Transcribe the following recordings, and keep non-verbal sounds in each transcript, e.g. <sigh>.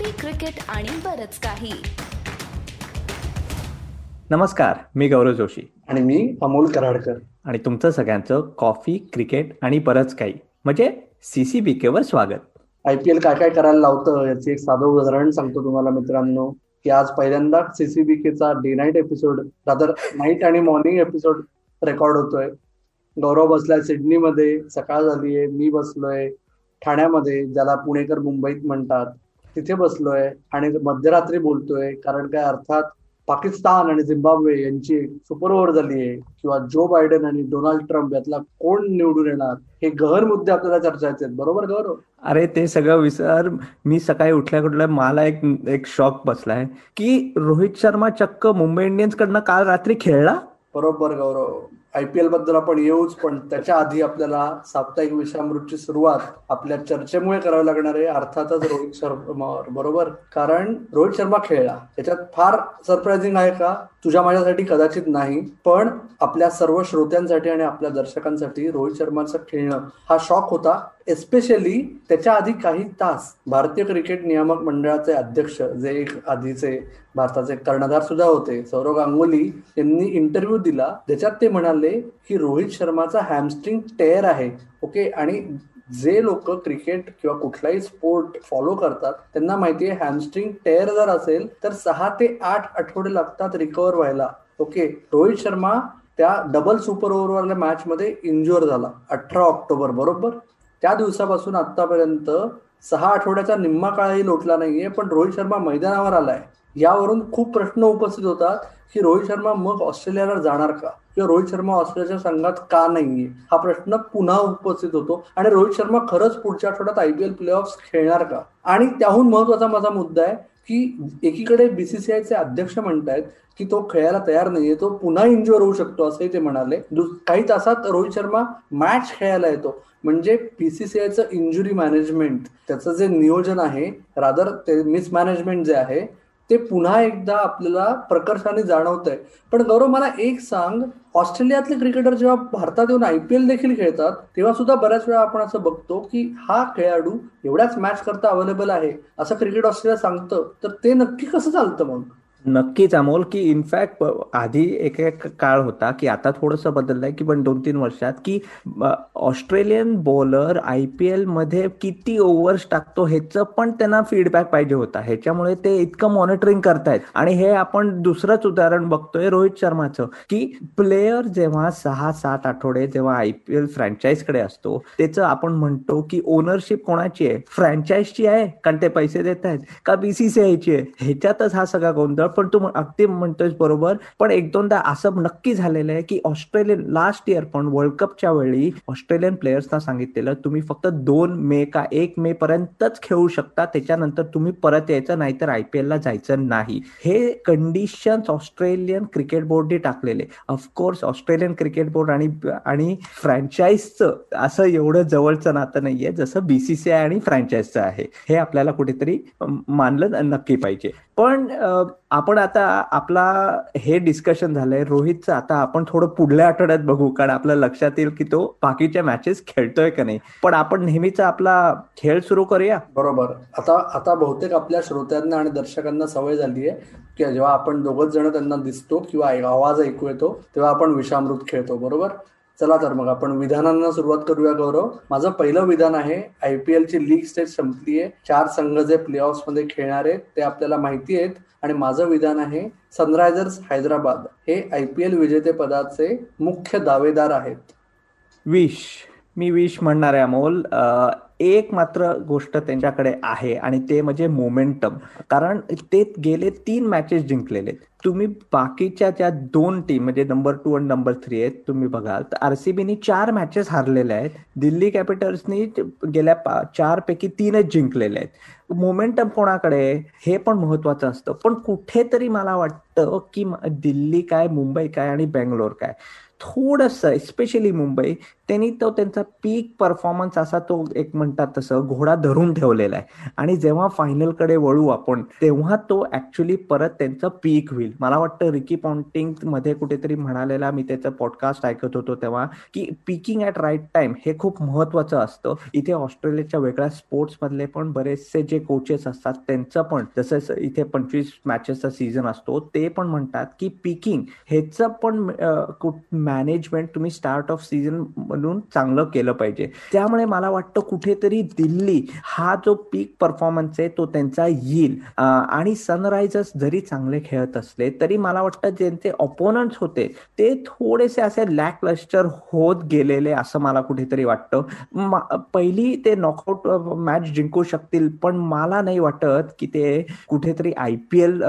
Coffee cricket आणि बरच काही. नमस्कार मी गौरव जोशी. आणि मी अमोल कराडकर. आणि तुमचं सगळ्यांचं कॉफी क्रिकेट आणि बरंच काही. म्हणजे सीसीबीके वर स्वागत. आय पी एल काय काय करायला लावतं याचे एक साधं उदाहरण सांगतो तुम्हाला मित्रांनो की आज पहिल्यांदा सीसीबीकेचा day night episode rather night आणि मॉर्निंग एपिसोड रेकॉर्ड होतोय. गौरव बसलाय सिडनीमध्ये सकाळ झालीये मी बसलोय ठाण्यामध्ये ज्याला पुणेकर मुंबईत म्हणतात. तिथे बसलोय आणि मध्यरात्री बोलतोय. कारण काय अर्थात पाकिस्तान आणि झिम्बाब्वे यांची सुपर ओव्हर झाली आहे किंवा जो बायडेन आणि डोनाल्ड ट्रम्प यातला कोण निवडून येणार हे गहन मुद्दे आपल्याला चर्चायचे आहेत. बरोबर गौरव? अरे ते सगळं विसर. मी सकाळी उठल्या कुठल्या मला एक एक शॉक बसलाय की रोहित शर्मा चक्क मुंबई इंडियन्स कडनं काल रात्री खेळला? बरोबर गौरव. आयपीएलबद्दल आपण येऊच पण त्याच्या आधी आपल्याला साप्ताहिक विषामृतची सुरुवात आपल्या चर्चेमुळे करावी लागणार आहे. अर्थातच रोहित शर्मा बरोबर? कारण रोहित शर्मा खेळला. त्याच्यात फार सरप्राइझिंग आहे का? तुझ्या माझ्यासाठी कदाचित नाही पण आपल्या सर्व श्रोत्यांसाठी आणि आपल्या दर्शकांसाठी रोहित शर्माचं खेळणं हा शॉक होता एस्पेशली त्याच्या आधी काही तास भारतीय क्रिकेट नियामक मंडळाचे अध्यक्ष जे एक आधीचे भारताचे कर्णधार सुद्धा होते सौरव गांगुली यांनी इंटरव्ह्यू दिला ज्याच्यात ते म्हणाले की रोहित शर्माचा हॅमस्ट्रिंग टेअर आहे ओके आणि जे लोक क्रिकेट किंवा कुठलाही स्पोर्ट फॉलो करतात त्यांना माहिती आहे हॅमस्ट्रिंग टेअर जर असेल तर सहा ते आठ आठवडे लागतात रिकवर व्हायला. ओके रोहित शर्मा त्या डबल सुपर ओव्हरवाल्या मॅच मध्ये इंजुअर झाला. अठरा ऑक्टोबर बरोबर? त्या दिवसापासून आतापर्यंत सहा आठवड्याचा निम्मा काळही लोटला नाहीये पण रोहित शर्मा मैदानावर आलाय. यावरून खूप प्रश्न उपस्थित होतात की रोहित शर्मा मग ऑस्ट्रेलियाला जाणार का? किंवा रोहित शर्मा ऑस्ट्रेलियाच्या संघात का नाहीये? हा प्रश्न पुन्हा उपस्थित होतो. आणि रोहित शर्मा खरंच पुढच्या आठवड्यात आयपीएल प्ले ऑफ खेळणार का? आणि त्याहून महत्त्वाचा माझा मुद्दा आहे की एकीकडे बीसीसीआयचे अध्यक्ष म्हणतायत की तो खेळायला तयार नाहीये तो पुन्हा इंज्युअर होऊ शकतो असंही ते म्हणाले. काही तासात रोहित शर्मा मॅच खेळायला येतो. म्हणजे बीसीसीआयचं इंजुरी मॅनेजमेंट त्याचं जे नियोजन आहे रादर ते मिसमॅनेजमेंट जे आहे ते पुन्हा एकदा आपल्याला प्रकर्षाने जाणवत आहे पण गौरव मला एक सांग. ऑस्ट्रेलियातले क्रिकेटर जेव्हा भारतात येऊन आयपीएल देखील खेळतात तेव्हा सुद्धा बऱ्याच वेळा आपण असं बघतो की हा खेळाडू एवढ्याच मॅच करता अवेलेबल आहे असं क्रिकेट ऑस्ट्रेलिया सांगतं. तर ते नक्की कसं चालतं मग? नक्कीच अमोल की इनफॅक्ट आधी एक एक काळ होता की आता थोडंसं बदललंय की पण दोन तीन वर्षात की ऑस्ट्रेलियन बॉलर आय पी एलमध्ये किती ओव्हर्स टाकतो ह्याचं पण त्यांना फीडबॅक पाहिजे होता. ह्याच्यामुळे ते इतकं मॉनिटरिंग करतायत. आणि हे आपण दुसरंच उदाहरण बघतोय रोहित शर्माचं की प्लेयर जेव्हा सहा सात आठवडे जेव्हा आय पी एल फ्रँचाईजकडे असतो त्याचं आपण म्हणतो की ओनरशिप कोणाची आहे? फ्रँचाईजची आहे कारण ते पैसे देत आहेत का बीसीसीआयची आहे? ह्याच्यातच हा सगळा गोंधळ पण तू अगदी म्हणतोय बरोबर. पण एक दोनदा असं नक्की झालेलं आहे की ऑस्ट्रेलियन लास्ट इयर पण वर्ल्ड कपच्या वेळी ऑस्ट्रेलियन प्लेयर्सना सांगितलेलं तुम्ही फक्त दोन मे का एक मे पर्यंतच खेळू शकता त्याच्यानंतर तुम्ही परत यायचं नाहीतर आयपीएल ला जायचं नाही. हे कंडिशन ऑस्ट्रेलियन क्रिकेट बोर्डने टाकलेले. ऑफकोर्स ऑस्ट्रेलियन क्रिकेट बोर्ड आणि आणि फ्रँचाईजचं असं एवढं जवळचं नातं नाहीये जसं बीसीसीआय आणि फ्रँचाईजचं आहे. हे आपल्याला कुठेतरी मानलं नक्की पाहिजे. पण आपण आता आपला हे डिस्कशन झालंय रोहितचं आता आपण थोडं पुढल्या आठवड्यात बघू कारण आपल्या लक्षात येईल की तो बाकीच्या मॅचेस खेळतोय का नाही. पण आपण नेहमीचा आपला खेळ सुरू करूया. बरोबर. आता आता बहुतेक आपल्या श्रोत्यांना आणि दर्शकांना सवय झाली आहे की जेव्हा आपण दोघच जण त्यांना दिसतो किंवा आवाज ऐकू येतो तेव्हा आपण विषामृत खेळतो बरोबर? चला तर मग आपण विधानांना सुरुवात करूया गौरव. माझं पहिलं विधान आहे आयपीएल ची लीग स्टेज संपली आहे चार संघ जे प्ले ऑफमध्ये खेळणार आहेत ते आपल्याला माहिती आहेत. आणि माझं विधान आहे सनरायझर्स हैदराबाद. हे आयपीएल एल विजेतेपदाचे मुख्य दावेदार आहेत. विश. मी विश म्हणणार आहे अमोल. एक मात्र गोष्ट त्यांच्याकडे आहे आणि ते म्हणजे मोमेंटम. कारण ते गेले तीन मॅचेस जिंकलेले. तुम्ही बाकीच्या ज्या दोन टीम म्हणजे नंबर टू आणि नंबर थ्री आहेत तुम्ही बघाल तर आरसीबीनी चार मॅचेस हारलेल्या आहेत. दिल्ली कॅपिटल्सनी गेल्या चार पैकी तीनच जिंकलेले आहेत. मोमेंटम कोणाकडे हे पण महत्वाचं असतं. पण कुठेतरी मला वाटतं की दिल्ली काय मुंबई काय आणि बेंगलोर काय. थोडंसं स्पेशली मुंबई त्यांनी तो त्यांचा पीक परफॉर्मन्स असा तो एक म्हणतात तसं घोडा धरून ठेवलेला आहे. आणि जेव्हा फायनलकडे वळू आपण तेव्हा तो ऍक्च्युली परत त्यांचं पीक होईल. मला वाटतं रिकी पॉन्टिंगमध्ये कुठेतरी म्हणालेला मी त्याचं पॉडकास्ट ऐकत होतो तेव्हा की पीकिंग ऍट राईट टाइम हे खूप महत्वाचं असतं. इथे ऑस्ट्रेलियाच्या वेगळ्या स्पोर्ट्स मधले पण बरेचसे जे कोचेस असतात त्यांचं पण जसं इथे पंचवीस मॅचेसचा सीझन असतो ते पण म्हणतात की पीकिंग ह्याचं पण मॅनेजमेंट तुम्ही स्टार्ट ऑफ सीझन म्हणून चांगलं केलं पाहिजे. त्यामुळे मला वाटतं कुठेतरी दिल्ली हा जो पीक परफॉर्मन्स आहे तो त्यांचा येईल. आणि सनरायझर्स जरी चांगले खेळत असले तरी मला वाटतं ज्यांचे ऑपोनंट्स होते ते थोडेसे असे लॅक लस्टर होत गेलेले असं मला कुठेतरी वाटतं. पहिली ते नॉकआउट मॅच जिंकू शकतील पण मला नाही वाटत की ते कुठेतरी आय पी एल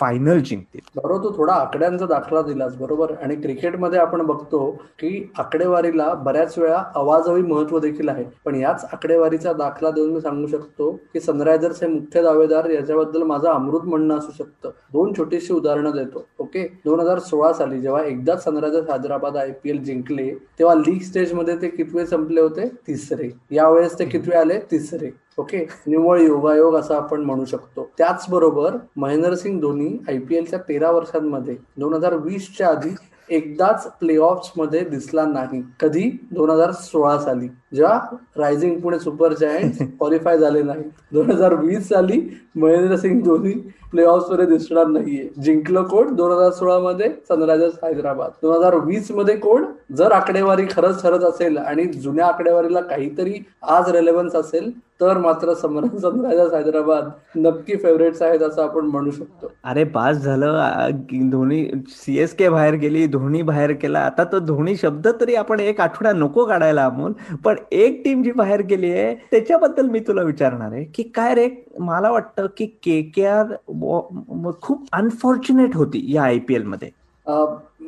फायनल जिंकतील. बरोबर तू थोडा आकड्यांचा दाखला दिलास बरोबर? आणि क्रिकेटमध्ये आपण बघतो की आकडेवारीला बऱ्याच वेळा आवाजही महत्त्व देखील आहे. पण याच आकडेवारीचा दाखला देऊन मी सांगू शकतो की सनरायझर्स हे मुख्य दावेदार याच्याबद्दल माझं अमृत म्हणणं असू शकतं. दोन छोटीशी उदाहरणं देतो. ओके? दोन हजार सोळा साली जेव्हा एकदा Sunrisers Hyderabad I P L जिंकले तेव्हा लीग स्टेजमध्ये ते कितवे संपले होते? तिसरे. यावेळेस ते कितवे आले? तिसरे. ओके? निव्वळ योगायोग असं आपण म्हणू शकतो. त्याचबरोबर महेंद्रसिंग धोनी आयपीएलच्या तेरा वर्षांमध्ये दोन हजार वीसच्या आधी एकदाच प्ले मध्ये दिसला नाही. कधी? दोन हजार सोळा साली. जेव्हा rising Pune super giant qualify झाले नाही. दोन हजार वीस साली महेंद्रसिंग धोनी प्ले ऑफमध्ये दिसणार नाहीये. जिंकलं कोण? दोन हजार सोळा मध्ये सनरायझर्स हैदराबाद. दोन हजार वीसमध्ये कोण? जर आकडेवारी खरंच ठरत असेल आणि जुन्या आकडेवारीला काहीतरी आज रेलेव्हन्स असेल तर मात्र सनरायझर्स हैदराबाद नक्की फेवरेट्स आहेत असं आपण म्हणू शकतो. अरे पास झालं धोनी सीएसके बाहेर गेली धोनी बाहेर केला. आता तो धोनी शब्द तरी आपण एक आठवडा नको काढायला अमोल. पण एक टीम जी बाहेर गेली आहे त्याच्याबद्दल मी तुला विचारणार आहे की काय रे मला वाटतं की के के आर खूप अनफॉर्च्युनेट होती या आय पी एलमध्ये.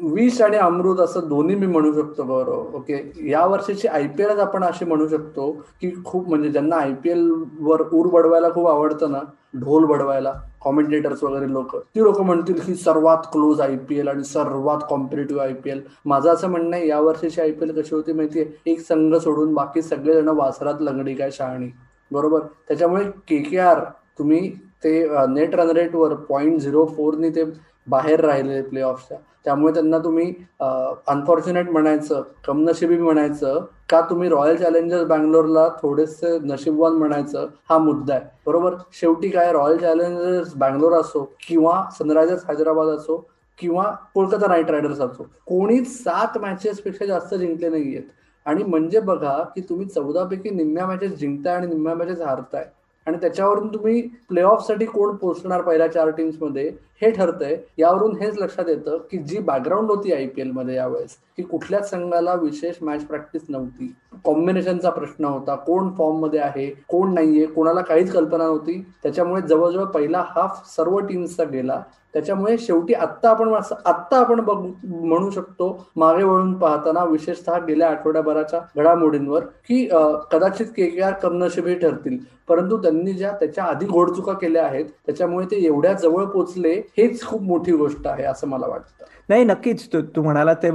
विष आणि अमृत असं दोन्ही मी म्हणू शकतो बरोबर ओके? या वर्षीची आय पी एल आपण अशी म्हणू शकतो की खूप म्हणजे ज्यांना आय पी एल वर ऊर बडवायला खूप आवडतं ना ढोल बडवायला कॉमेंटेटर्स वगैरे लोक ती लोक म्हणतील की सर्वात क्लोज आय पी एल आणि सर्वात कॉम्पिटेटिव्ह आय पी एल माझं असं म्हणणं आहे या वर्षीची आय पी एल कशी होती माहितीये? एक संघ सोडून बाकी सगळेजण वासरात लंगडी काय शहाणी. बरोबर? त्याच्यामुळे के के आर तुम्ही ते नेट रन रेटवर पॉईंट झिरो फोरनी ते बाहेर राहिले प्ले ऑफच्या त्यामुळे त्यांना तुम्ही अनफॉर्च्युनेट म्हणायचं कमनशिबी म्हणायचं का तुम्ही रॉयल चॅलेंजर्स बँगलोरला थोडेसे नशीबवान म्हणायचं हा मुद्दा आहे. बरोबर? शेवटी काय रॉयल चॅलेंजर्स बँगलोर असो किंवा सनरायझर्स हैदराबाद असो किंवा कोलकाता नाईट रायडर्स असो कोणीच सात मॅचेस पेक्षा जास्त जिंकले नाहीयेत. आणि म्हणजे बघा की तुम्ही चौदापैकी निम्म्या मॅचेस जिंकताय आणि निम्म्या मॅचेस हारताय. आणि त्याच्यावरून तुम्ही प्ले साठी कोण पोहोचणार पहिल्या चार टीम्समध्ये हे ठरतंय. यावरून हेच लक्षात येतं की जी बॅकग्राऊंड होती आय पी एलमध्ये यावेळेस की कुठल्याच संघाला विशेष मॅच प्रॅक्टिस नव्हती. कॉम्बिनेशनचा प्रश्न होता. कोण फॉर्ममध्ये आहे कोण नाहीये कोणाला काहीच कल्पना नव्हती. त्याच्यामुळे जवळजवळ पहिला हाफ सर्व टीम्सचा गेला. त्याच्यामुळे शेवटी आत्ता आपण आत्ता आपण म्हणू शकतो मागे वळून पाहताना विशेषतः गेल्या आठवड्याभराच्या घडामोडींवर की कदाचित के के आर कमनशिबी ठरतील. परंतु त्यांनी ज्या त्याच्या आधी घोडचुका केल्या आहेत त्याच्यामुळे ते एवढ्या जवळ पोचले हेच खूप मोठी गोष्ट आहे असं मला वाटतं. नाही नक्कीच. तू म्हणाला ते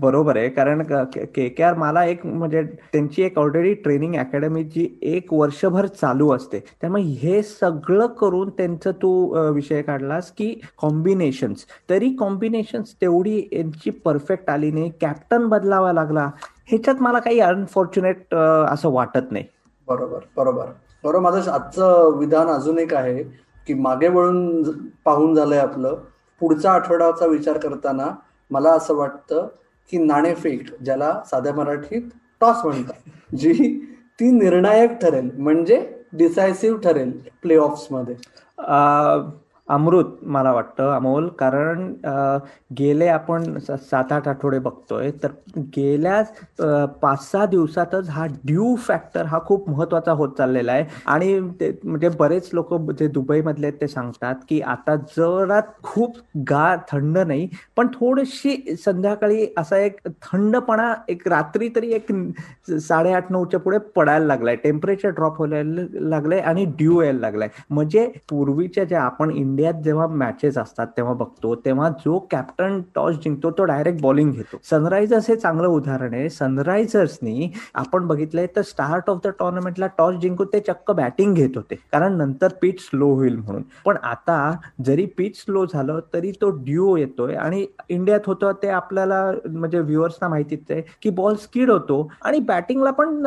बरोबर आहे. कारण के के आर मला एक म्हणजे म्हणजे त्यांची एक ऑलरेडी ट्रेनिंग अकॅडमी जी एक वर्षभर चालू असते. त्यामुळे हे सगळं करून त्यांचं तू विषय काढलास की कॉम्बिनेशन्स तरी कॉम्बिनेशन्स तेवढी यांची परफेक्ट आली नाही. कॅप्टन बदलावा लागला. ह्याच्यात मला काही अनफॉर्च्युनेट असं वाटत नाही. बरोबर बरोबर. बरोबर माझं आजचं विधान अजून एक आहे की मागे वळून पाहून झालंय आपलं. पुढचा आठवड्याचा विचार करताना मला असं वाटतं की नाणेफेक ज्याला साध्या मराठीत टॉस म्हणतात जी ती निर्णायक ठरेल म्हणजे डिसायसिव्ह ठरेल प्ले मध्ये. अमृत मला वाटतं अमोल कारण गेले आपण सात आठ आठवडे बघतोय तर गेल्या पाच सहा दिवसातच हा ड्यू फॅक्टर हा खूप महत्त्वाचा होत चाललेला आहे. आणि ते म्हणजे बरेच लोक जे दुबईमधले ते सांगतात की आता जरात खूप गार थंड नाही पण थोडीशी संध्याकाळी असा एक थंडपणा एक रात्री तरी एक साडेआठ नऊच्या पुढे पडायला लागलाय. टेम्परेचर ड्रॉप व्हायला लागलंय आणि ड्यू यायला लागलाय. म्हणजे पूर्वीच्या ज्या आपण इंडियात जेव्हा मॅचेस असतात तेव्हा बघतो तेव्हा जो कॅप्टन टॉस जिंकतो तो डायरेक्ट बॉलिंग घेतो. सनरायझर्स हे चांगलं उदाहरण आहे. सनरायझर्सनी आपण बघितलंय तर स्टार्ट ऑफ द टुर्नामेंटला टॉस जिंकून ते चक्क बॅटिंग घेत होते. कारण नंतर पिच स्लो होईल म्हणून. पण आता जरी पिच स्लो झालं तरी तो ड्यू येतोय आणि इंडियात होतं ते आपल्याला म्हणजे व्ह्युअर्सना माहितीच आहे की बॉल स्किड होतो आणि बॅटिंगला पण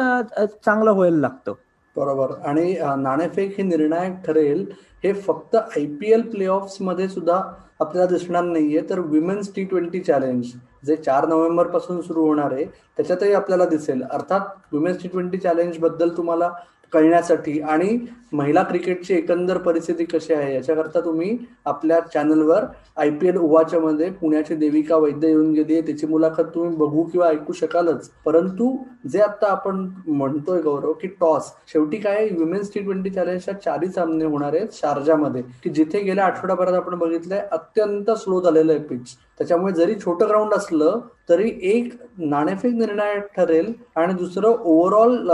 चांगलं व्हायला लागतं. बरोबर. आणि नाणेफेक हे निर्णायक ठरेल हे फक्त आय पी एल प्ले मध्ये सुद्धा आपल्याला दिसणार नाहीये. तर विमेन्स टी ट्वेंटी चॅलेंज जे चार नोव्हेंबरपासून सुरू होणार आहे त्याच्यातही आपल्याला दिसेल. अर्थात विमेन्स टी ट्वेंटी चॅलेंजबद्दल तुम्हाला कळण्यासाठी आणि महिला क्रिकेटची एकंदर परिस्थिती कशी आहे याच्याकरता तुम्ही आपल्या चॅनलवर आय पी एल उवाच्या मध्ये पुण्याची देविका वैद्य येऊन गेली आहे. त्याची मुलाखत तुम्ही बघू किंवा ऐकू शकालच. परंतु जे आता आपण म्हणतोय गौरव की टॉस शेवटी काय विमेन्स टी ट्वेंटी चॅलेंजच्या चारही सामने होणार आहेत शारजामध्ये. की जिथे गेल्या आठवड्याभरात आपण बघितलंय अत्यंत स्लो झालेलं आहे पिच त्याच्यामुळे जरी छोटं ग्राउंड असलं तरी एक नाणेफेक निर्णय ठरेल आणि दुसरं ओव्हरऑल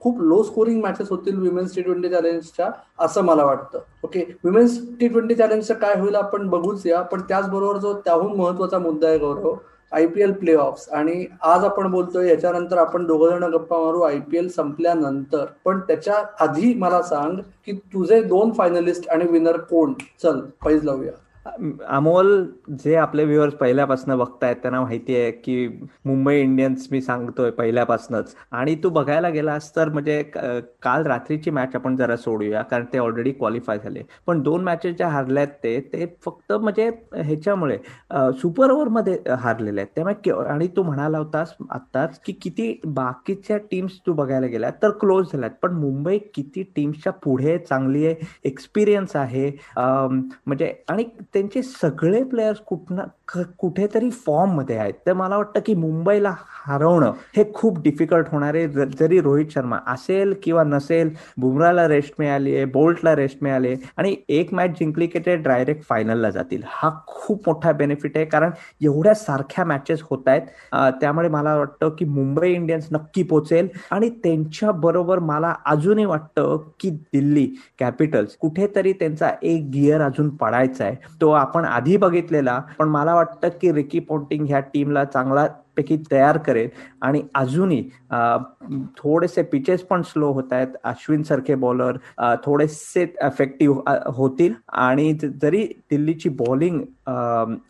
खूप लो स्कोरिंग मॅचेस होतील विमेन्स टी ट्वेंटी चॅलेंजच्या असं मला वाटतं. ओके विमेन्स टी ट्वेंटी चॅलेंजचं काय होईल आपण बघूच या पण त्याचबरोबर जो त्याहून महत्त्वाचा मुद्दा आहे Gaurav I P L playoff आणि आज आपण बोलतोय याच्यानंतर आपण दोघ जण गप्पा मारू आय पी एल संपल्यानंतर. पण त्याच्या आधी मला सांग की तुझे दोन फायनलिस्ट आणि विनर कोण? चल पैज लावूया. अमोल जे आपले व्ह्युअर्स पहिल्यापासून बघतायत त्यांना माहिती आहे की मुंबई इंडियन्स मी सांगतोय पहिल्यापासूनच. आणि तू बघायला गेलास तर म्हणजे काल रात्रीची मॅच आपण जरा सोडूया कारण ते ऑलरेडी क्वालिफाय झाले. पण दोन मॅचेस ज्या हारल्यात ते ते फक्त म्हणजे ह्याच्यामुळे सुपर ओव्हरमध्ये हारलेले आहेत. त्यामुळे आणि तू म्हणाला होतास आत्ताच की किती बाकीच्या टीम्स तू बघायला गेल्या तर क्लोज झाल्यात. पण मुंबई किती टीम्सच्या पुढे चांगली आहे एक्सपिरियन्स आहे म्हणजे आणि त्यांचे सगळे प्लेयर्स कुठना कुठेतरी फॉर्ममध्ये आहेत. तर मला वाटतं की मुंबईला हरवणं हे खूप डिफिकल्ट होणार आहे. जरी रोहित शर्मा असेल किंवा नसेल बुमराला रेस्ट मिळाली आहे बोल्टला रेस्ट मिळाली आणि एक मॅच जिंकली की ते डायरेक्ट फायनलला जातील. हा खूप मोठा बेनिफिट आहे. कारण एवढ्या सारख्या मॅचेस होत आहेत. त्यामुळे मला वाटतं की मुंबई इंडियन्स नक्की पोचेल. आणि त्यांच्या बरोबर मला अजूनही वाटतं की दिल्ली कॅपिटल्स कुठेतरी त्यांचा एक गिअर अजून पडायचा आहे. तो आपण आधी बघितलेला पण मला वाटतं की रिकी पोंटिंग ह्या टीमला चांगला पैकी तयार करेल. आणि अजूनही थोडेसे पिचेस पण स्लो होत आहेत. अश्विन सारखे बॉलर थोडेसे इफेक्टिव्ह होतील. आणि जरी दिल्लीची बॉलिंग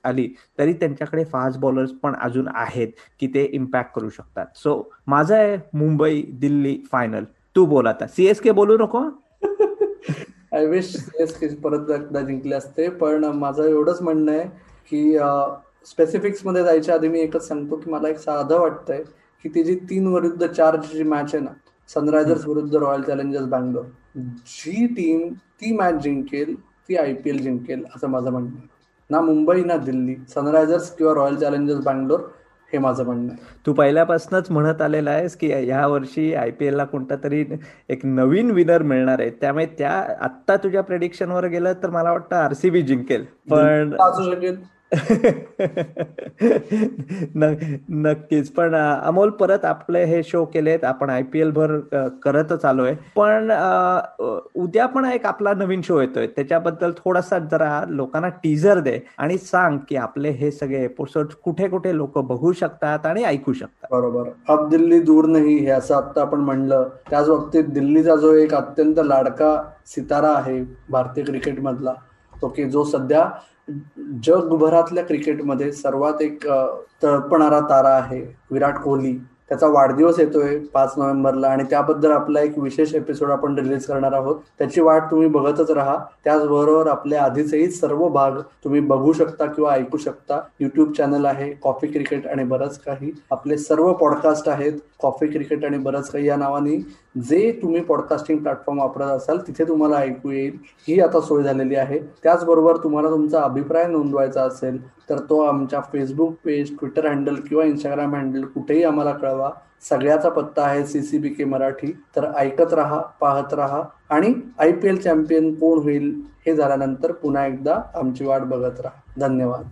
आली तरी त्यांच्याकडे फास्ट बॉलर्स पण अजून आहेत की ते इम्पॅक्ट करू शकतात. सो माझं आहे मुंबई दिल्ली फायनल तू बोल आता. सीएसके बोलू नको? <laughs> आय विश परत एकदा जिंकले असते पण माझं एवढंच म्हणणं आहे की स्पेसिफिक्समध्ये जायच्या आधी मी एकच सांगतो की मला एक साधं वाटतंय की ती जी तीन विरुद्ध चार जी मॅच आहे ना सनरायझर्स विरुद्ध रॉयल चॅलेंजर्स बँगलोर जी टीम ती मॅच जिंकेल ती आय पी एल जिंकेल असं माझं म्हणणं आहे. ना मुंबई ना दिल्ली सनरायझर्स किंवा रॉयल चॅलेंजर्स बँगलोर हे माझं म्हणणं तू पहिल्यापासूनच म्हणत आलेला आहेस की या वर्षी आय पी एलला कोणता तरी एक नवीन विनर मिळणार आहे. त्यामुळे त्या आत्ता तुझ्या प्रेडिक्शनवर गेलं तर मला वाटतं आरसीबी जिंकेल. पण नक्कीच. पण अमोल परत आपले हे शो केलेत. आपण आय पी एल भर करतच आलोय. पण उद्या पण एक आपला नवीन शो येतोय. त्याच्याबद्दल थोडासा जरा लोकांना टीजर दे आणि सांग की आपले हे सगळे एपिसोड कुठे कुठे लोक बघू शकतात आणि ऐकू शकतात. बरोबर. अब दिल्ली दूर नाही हे असं आता आपण म्हणलं. त्याच बाबतीत दिल्लीचा जो एक अत्यंत लाडका सितारा आहे भारतीय क्रिकेट मधला की जो सध्या जगभरातल्या क्रिकेटमध्ये सर्वात एक तळपणारा तारा आहे विराट कोहली. त्याचा वाढदिवस येतोय पाच नोव्हेंबरला आणि त्याबद्दल आपला एक विशेष एपिसोड आपण रिलीज करणार आहोत. त्याची वाट तुम्ही बघतच राहा. त्याचबरोबर आपले आधीचेही सर्व भाग तुम्ही बघू शकता किंवा ऐकू शकता. युट्यूब चॅनल आहे कॉफी क्रिकेट आणि बरंच काही. आपले सर्व पॉडकास्ट आहेत. कॉफी क्रिकेट आणि बरंच काही या नावाने जे तुम्ही पॉडकास्टिंग प्लॅटफॉर्म वापरत असाल तिथे तुम्हाला ऐकू येईल. ही आता सोय झालेली आहे. त्याचबरोबर तुम्हाला तुमचा अभिप्राय नोंदवायचा असेल तर तो आमच्या फेसबुक पेज ट्विटर हँडल किंवा इंस्टाग्राम हँडल कुठेही आम्हाला कळवा. सगळ्याचा पत्ता आहे C C B K Marathi. तर ऐकत राहा पाहत राहा आणि आय पी एल चॅम्पियन कोण होईल हे झाल्यानंतर पुन्हा एकदा आमची वाट बघत राहा. धन्यवाद.